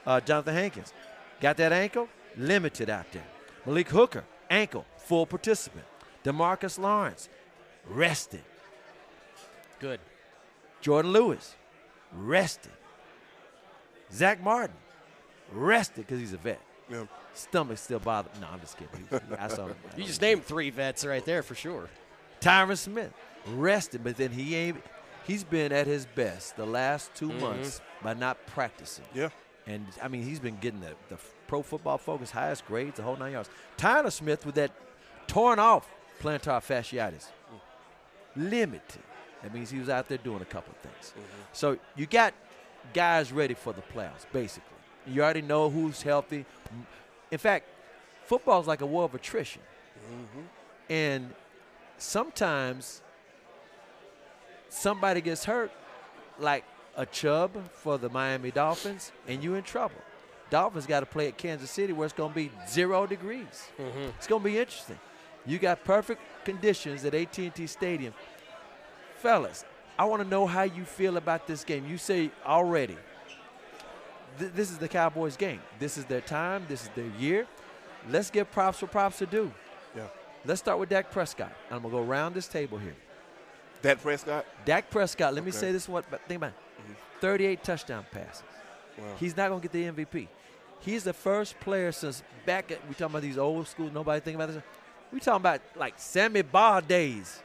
Uh, Johnathan Hankins, got that ankle, limited out there. Malik Hooker, ankle, full participant. DeMarcus Lawrence, rested. Good. Jourdan Lewis, rested. Zack Martin, rested because he's a vet. Yeah. Stomach still bothered. No, I'm just kidding. *laughs* I saw him. You just named three vets right there for sure. Tyron Smith rested, but then he ain't. He's been at his best the last 2 Mm-hmm. months by not practicing. Yeah. And I mean, he's been getting the, the pro football focus highest grades, the whole nine yards. Tyler Smith with that torn off plantar fasciitis, limited. That means he was out there doing a couple of things. So you got guys ready for the playoffs, basically. You already know who's healthy. In fact, football is like a war of attrition. And sometimes somebody gets hurt, like a Chubb for the Miami Dolphins, and you're in trouble. Dolphins got to play at Kansas City where it's going to be zero degrees. Mm-hmm. It's going to be interesting. You got perfect conditions at AT&T Stadium. Fellas, I want to know how you feel about this game. You say already, th- this is the Cowboys' game. This is their time. This is their year. Let's give props for props to do. Let's start with Dak Prescott. And I'm going to go around this table here. Dak Prescott. Dak Prescott, let me say this what but think about it. Mm-hmm. 38 touchdown passes. Wow. He's not going to get the MVP. He's the first player since back at we talking about these old school nobody think about this. We talking about like Sammy Baugh days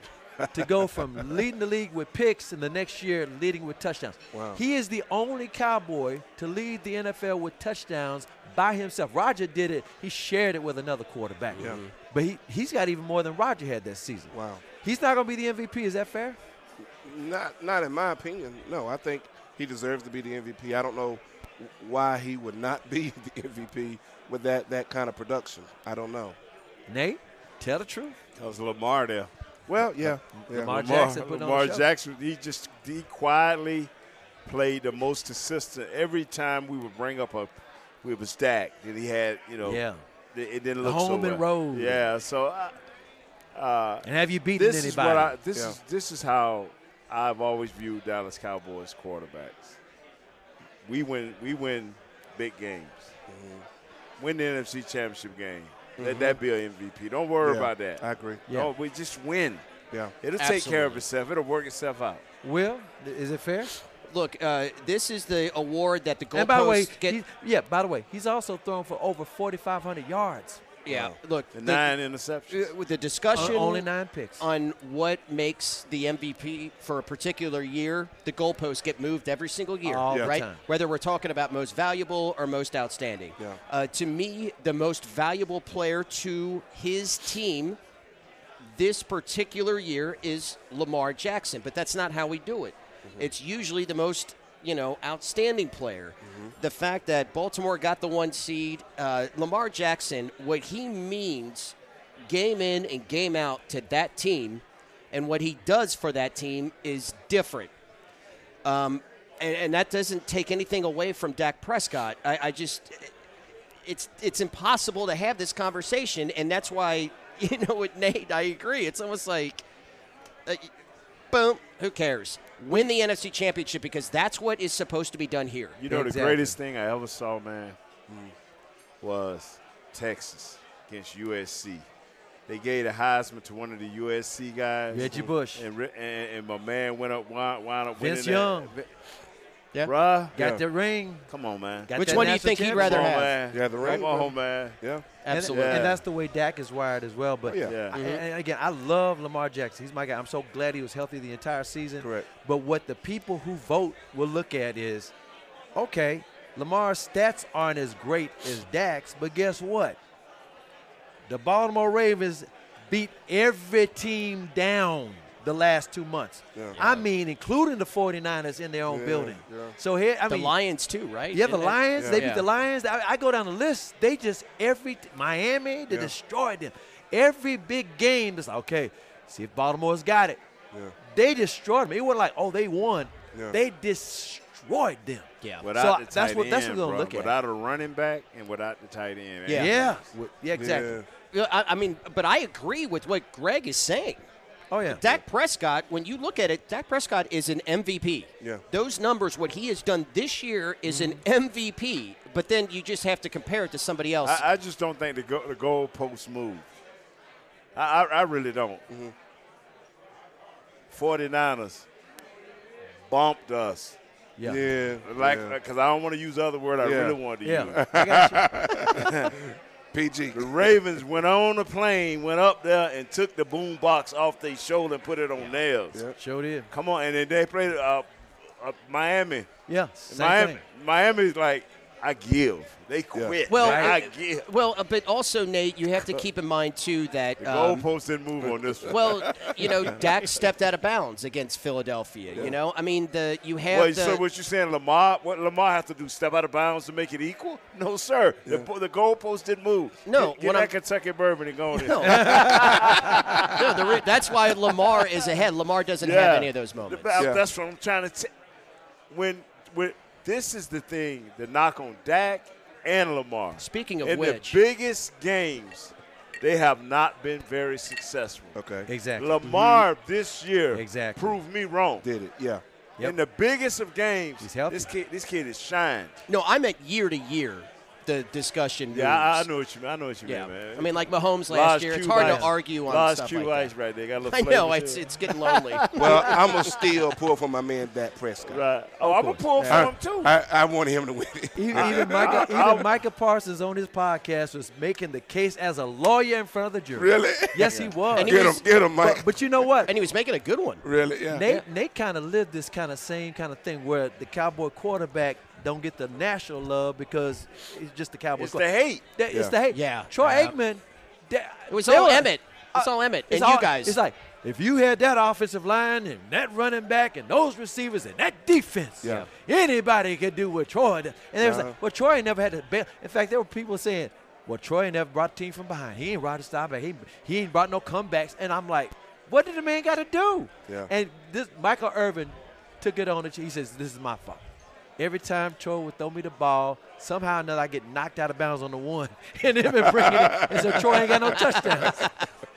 to go from leading the league with picks and the next year leading with touchdowns. Wow. He is the only cowboy to lead the NFL with touchdowns by himself. Roger did it. He shared it with another quarterback. Yeah. But he, he's got even more than Roger had that season. Wow. He's not going to be the MVP. Is that fair? Not, not in my opinion. No, I think he deserves to be the MVP. I don't know why he would not be *laughs* the MVP with that that kind of production. I don't know. Nate, tell the truth. That was Lamar there. Well, yeah, yeah. Lamar Lamar, Jackson put on the Lamar show. Jackson, he just he quietly played the most consistent. Every time we would bring up a, we was stack that he had you know, Yeah. it, it didn't The look so home and well. road. Yeah, so uh, uh, And have you beaten this anybody? is what I this Yeah. is this is how I've always viewed Dallas Cowboys quarterbacks. We win we win big games. Mm-hmm. Win the NFC Championship game. Let that be an MVP. Don't worry Yeah, about that. I agree. Yeah. No, we just win. Yeah. It'll take care of itself. It'll work itself out. Will, is it fair? Look, uh, this is the award that the goalposts and by the way, get. yeah. By the way, he's also thrown for over 4,500 yards. Yeah, look, the- nine interceptions. uh, with the discussion only nine picks. on what makes the MVP for a particular year, the goalposts get moved every single year, All the right? time. Whether we're talking about most valuable or most outstanding. Yeah. Uh, to me, the most valuable player to his team this particular year is Lamar Jackson, but that's not how we do it. It's usually the most you know, outstanding player. The fact that Baltimore got the one seed, uh, Lamar Jackson, what he means game in and game out to that team, and what he does for that team is different. Um, and, and that doesn't take anything away from Dak Prescott. I, I just, it's it's impossible to have this conversation, and that's why *laughs* you know with Nate, I agree. It's almost like, uh, boom, who cares? Win the NFC Championship because that's what is supposed to be done here. You know, the greatest thing I ever saw, man, hmm, was Texas against USC. They gave the Heisman to one of the USC guys. Reggie Bush. And, and, and my man went up, wound, wound up Vince winning Young. That. Yeah. Bruh. Got Yeah. the ring. Come on, man. Got Which one do you think he'd rather Come on, have? man. Yeah, the ring, Come on, bro. man. Yeah. And- Absolutely. And, that's the way Dak is wired as well. But Yeah. Yeah. Mm-hmm. I- and again, I love Lamar Jackson. He's my guy. I'm so glad he was healthy the entire season. Correct. But what the people who vote will look at is, okay, Lamar's stats aren't as great as Dak's, but guess what? The Baltimore Ravens beat every team down the last two months. Yeah. I mean, including the 49ers in their own Yeah, building. yeah. So here, I the mean, the Lions too, right? yeah, the Lions. Yeah. They beat Yeah. the Lions. I, I go down the list. They just every Miami. They Yeah. destroyed them. Every big game. It's like okay, see if Baltimore's got it. Yeah. They destroyed them. It wasn't like oh they won. Yeah. They destroyed them. Yeah. Without So the that's tight what- that's what we're gonna bro. look at. Without a running back and without the tight end. Yeah. Yeah, yeah, exactly. Yeah. Yeah, I, I mean, but I agree with what Greg is saying. Oh yeah, Dak Prescott, when you look at it, Dak Prescott is an MVP. Yeah. Those numbers, what he has done this year, is an MVP. But then you just have to compare it to somebody else. I, I just don't think the, go, the goalposts move. I, I, I really don't. Mm-hmm. 49ers bumped us. yeah, Yeah. Like, yeah. Uh, because I don't want to use other word I Yeah. really wanted to yeah. use. *laughs* I got you. PG. The Ravens went on the plane, went up there, and took the boom box off their shoulder and put it on nails. Yeah. Sure did. Come on, and then they played uh, uh, Miami. Yeah, same Miami, thing. Miami's like, I give. They quit. Well, I I- give. well, uh, but also, Nate, you have to keep in mind, too, that. The um, goalpost didn't move on this one. well, *laughs* you know, Dak stepped out of bounds against Philadelphia. You know, I mean, the you have Wait, the, so what you saying, Lamar? What Lamar have to do? Step out of bounds to make it equal? No, sir. The, the goalpost didn't move. No, get, get that I'm- Kentucky bourbon and go on in. No. *laughs* no, the re- that's why Lamar is ahead. Lamar doesn't have any of those moments. Th- Yeah. That's what I'm trying to. T- when when this is the thing, the knock on Dak and Lamar. Speaking of which, in which, the biggest games, they have not been very successful. Okay. Exactly. Lamar this year Exactly. proved me wrong. Did it. Yeah. Yep. In the biggest of games, He's this kid this kid is shined. no, I meant year to year. The discussion. Yeah, I, I know what you mean. I know what you Yeah, mean, man. I mean, like Mahomes last Large year. It's cube hard ice. to argue on Large stuff cube like ice that. right there. Got a little I know flavor it's to it. it's getting lonely. *laughs* Well, I'm gonna still pull for my man Dak Prescott. right. Oh, I'm gonna pull for I, him too. I, I want him to win it. Even, *laughs* even, Micah, even Micah Parsons on his podcast was making the case as a lawyer in front of the jury. Really? Yes, he was. And he Get was- him, get him, Mike. but, but you know what? and he was making a good one. really? Yeah. Nate, Nate kind of lived this kind of same kind of thing where the Cowboy quarterback don't get the national love because it's just the Cowboys. It's the hate. That- It's the hate. Yeah. Troy Yeah. Aikman. that- It was all were- Emmitt. It's uh, all Emmitt it's and you all- guys. It's like if you had that offensive line and that running back and those receivers and that defense, Yeah. anybody could do what Troy did. And they was Uh-huh. like, well, Troy never had to bail. In fact, there were people saying, well, Troy never brought the team from behind. He ain't brought a stop. He, he ain't brought no comebacks. And I'm like, what did the man got to do? Yeah. And this Michael Irvin took it on the chin. He says, this is my fault. Every time Troy would throw me the ball, somehow or another I get knocked out of bounds on the one, *laughs* and then been bringing it. And so Troy ain't got no touchdowns. *laughs*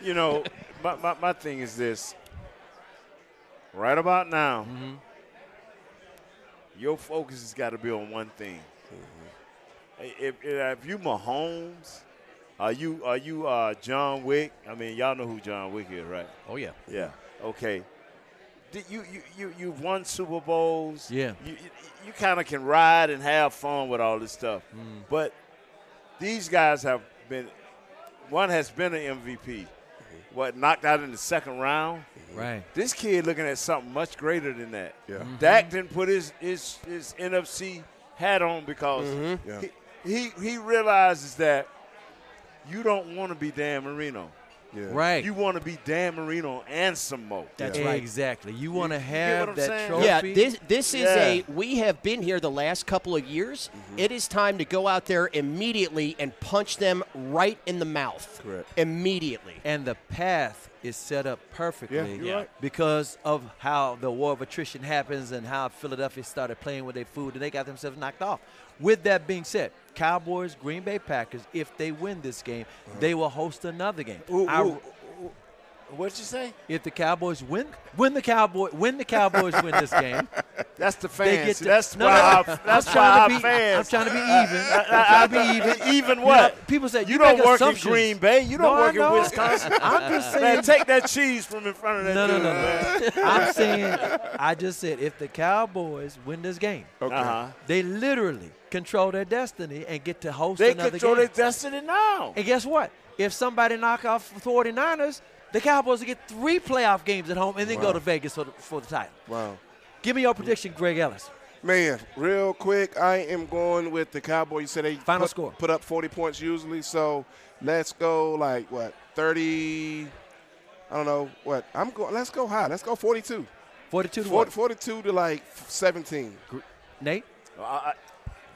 You know, my, my, my thing is this. Right about now, Mm-hmm. your focus has got to be on one thing. If, if, if you Mahomes, are you are you uh, John Wick? I mean, y'all know who John Wick is, right? oh yeah. Yeah. Okay. Did you you you you've won Super Bowls. Yeah. You you, you kind of can ride and have fun with all this stuff, Mm. but these guys have been. One has been an MVP. Mm-hmm. What knocked out in the second round. Mm-hmm. Right. This kid looking at something much greater than that. Yeah. Mm-hmm. Dak didn't put his his, his NFC hat on because Yeah. he, he he realizes that you don't want to be Dan Marino. Yeah. Right. You want to be Dan Marino and some more. That's right. Exactly. You want to have that saying? trophy. Yeah, this this is Yeah. a we have been here the last couple of years. Mm-hmm. It is time to go out there immediately and punch them right in the mouth. Correct. Immediately. and the path is set up perfectly Yeah, you're Yeah. right. because of how the war of attrition happens and how Philadelphia started playing with their food and they got themselves knocked off. With that being said, Cowboys, Green Bay Packers, if they win this game, they will host another game. Ooh, I- ooh, ooh. What'd you say? if the Cowboys win, win the Cowboy, win the Cowboys win this game, *laughs* That's the fans. to, that's no, why no, I'm that's why trying to our be, *laughs* I'm trying to be even. I'm trying to be even. Even You what? know, people say You you, don't work in. Green Bay. You don't No, I work in. Wisconsin. *laughs* I'm just saying. Man, take that cheese from in front of that No, no, dude, no, man. no. I'm saying, I just said, if the Cowboys win this game, Okay. Uh-huh. they literally control their destiny and get to host another game. They another control game. their destiny now. and guess what? If somebody knock off the 49ers, the Cowboys will get three playoff games at home and then go to Vegas for the, for the title. Wow. Give me your prediction, Greg Ellis. Man, real quick, I am going with the Cowboys. You said they Final put, score. put up 40 points usually, so let's go like what 30. I don't know what I'm going. Let's go high. Let's go 42. 42 to 40, what? 42 to like 17. Nate? I- I-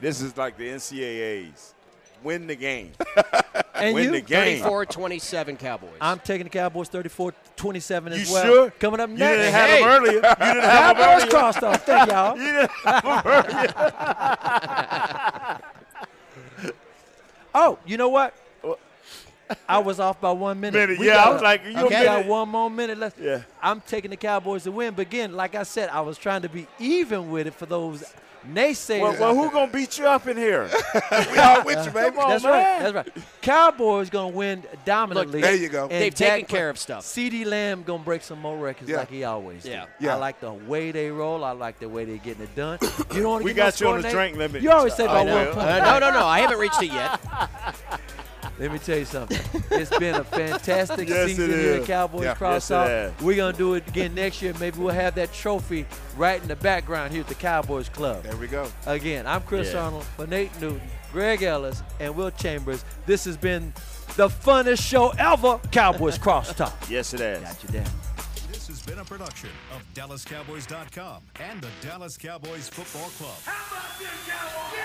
this is like the NCAA's. Win the game. *laughs* And Win you? the game. 34 27 Cowboys. I'm taking the Cowboys 34 27 as You well. sure? Coming up next. You didn't have Hey. them earlier. You didn't have them earlier. crossed off. Thank y'all. *laughs* You didn't have them earlier. *laughs* Oh, you know what? I was off by one minute. Minute, We yeah, I was like, you we got one more minute left. Yeah. I'm taking the Cowboys to win, but again, like I said, I was trying to be even with it for those naysayers. Well, well, who gonna beat you up in here? *laughs* We all with you, *laughs* baby. Come on, That's man. right. That's right. Cowboys gonna win dominantly. there you go. and They've Dak taken care of stuff. CeeDee Lamb gonna break some more records Yeah. like he always do. Yeah. Yeah. I like the way they roll. I like the way they're getting it done. You don't want to We get no got you on score, the Nate? drink limit. You always say I about know. one point. Uh, no, no, no. I haven't reached it yet. *laughs* Let me tell you something. It's been a fantastic Yes, season here at Cowboys Yeah. Cross Yes, Talk. has. We're gonna do it again next year. Maybe we'll have that trophy right in the background here at the Cowboys Club. There we go. Again, I'm Chris Yeah. Arnold for Nate Newton, Greg Ellis, and Will Chambers. This has been the funnest show ever, Cowboys Cross Talk. *laughs* Yes, it has. Got you down. This has been a production of DallasCowboys.com and the Dallas Cowboys Football Club. How about this, Cowboys?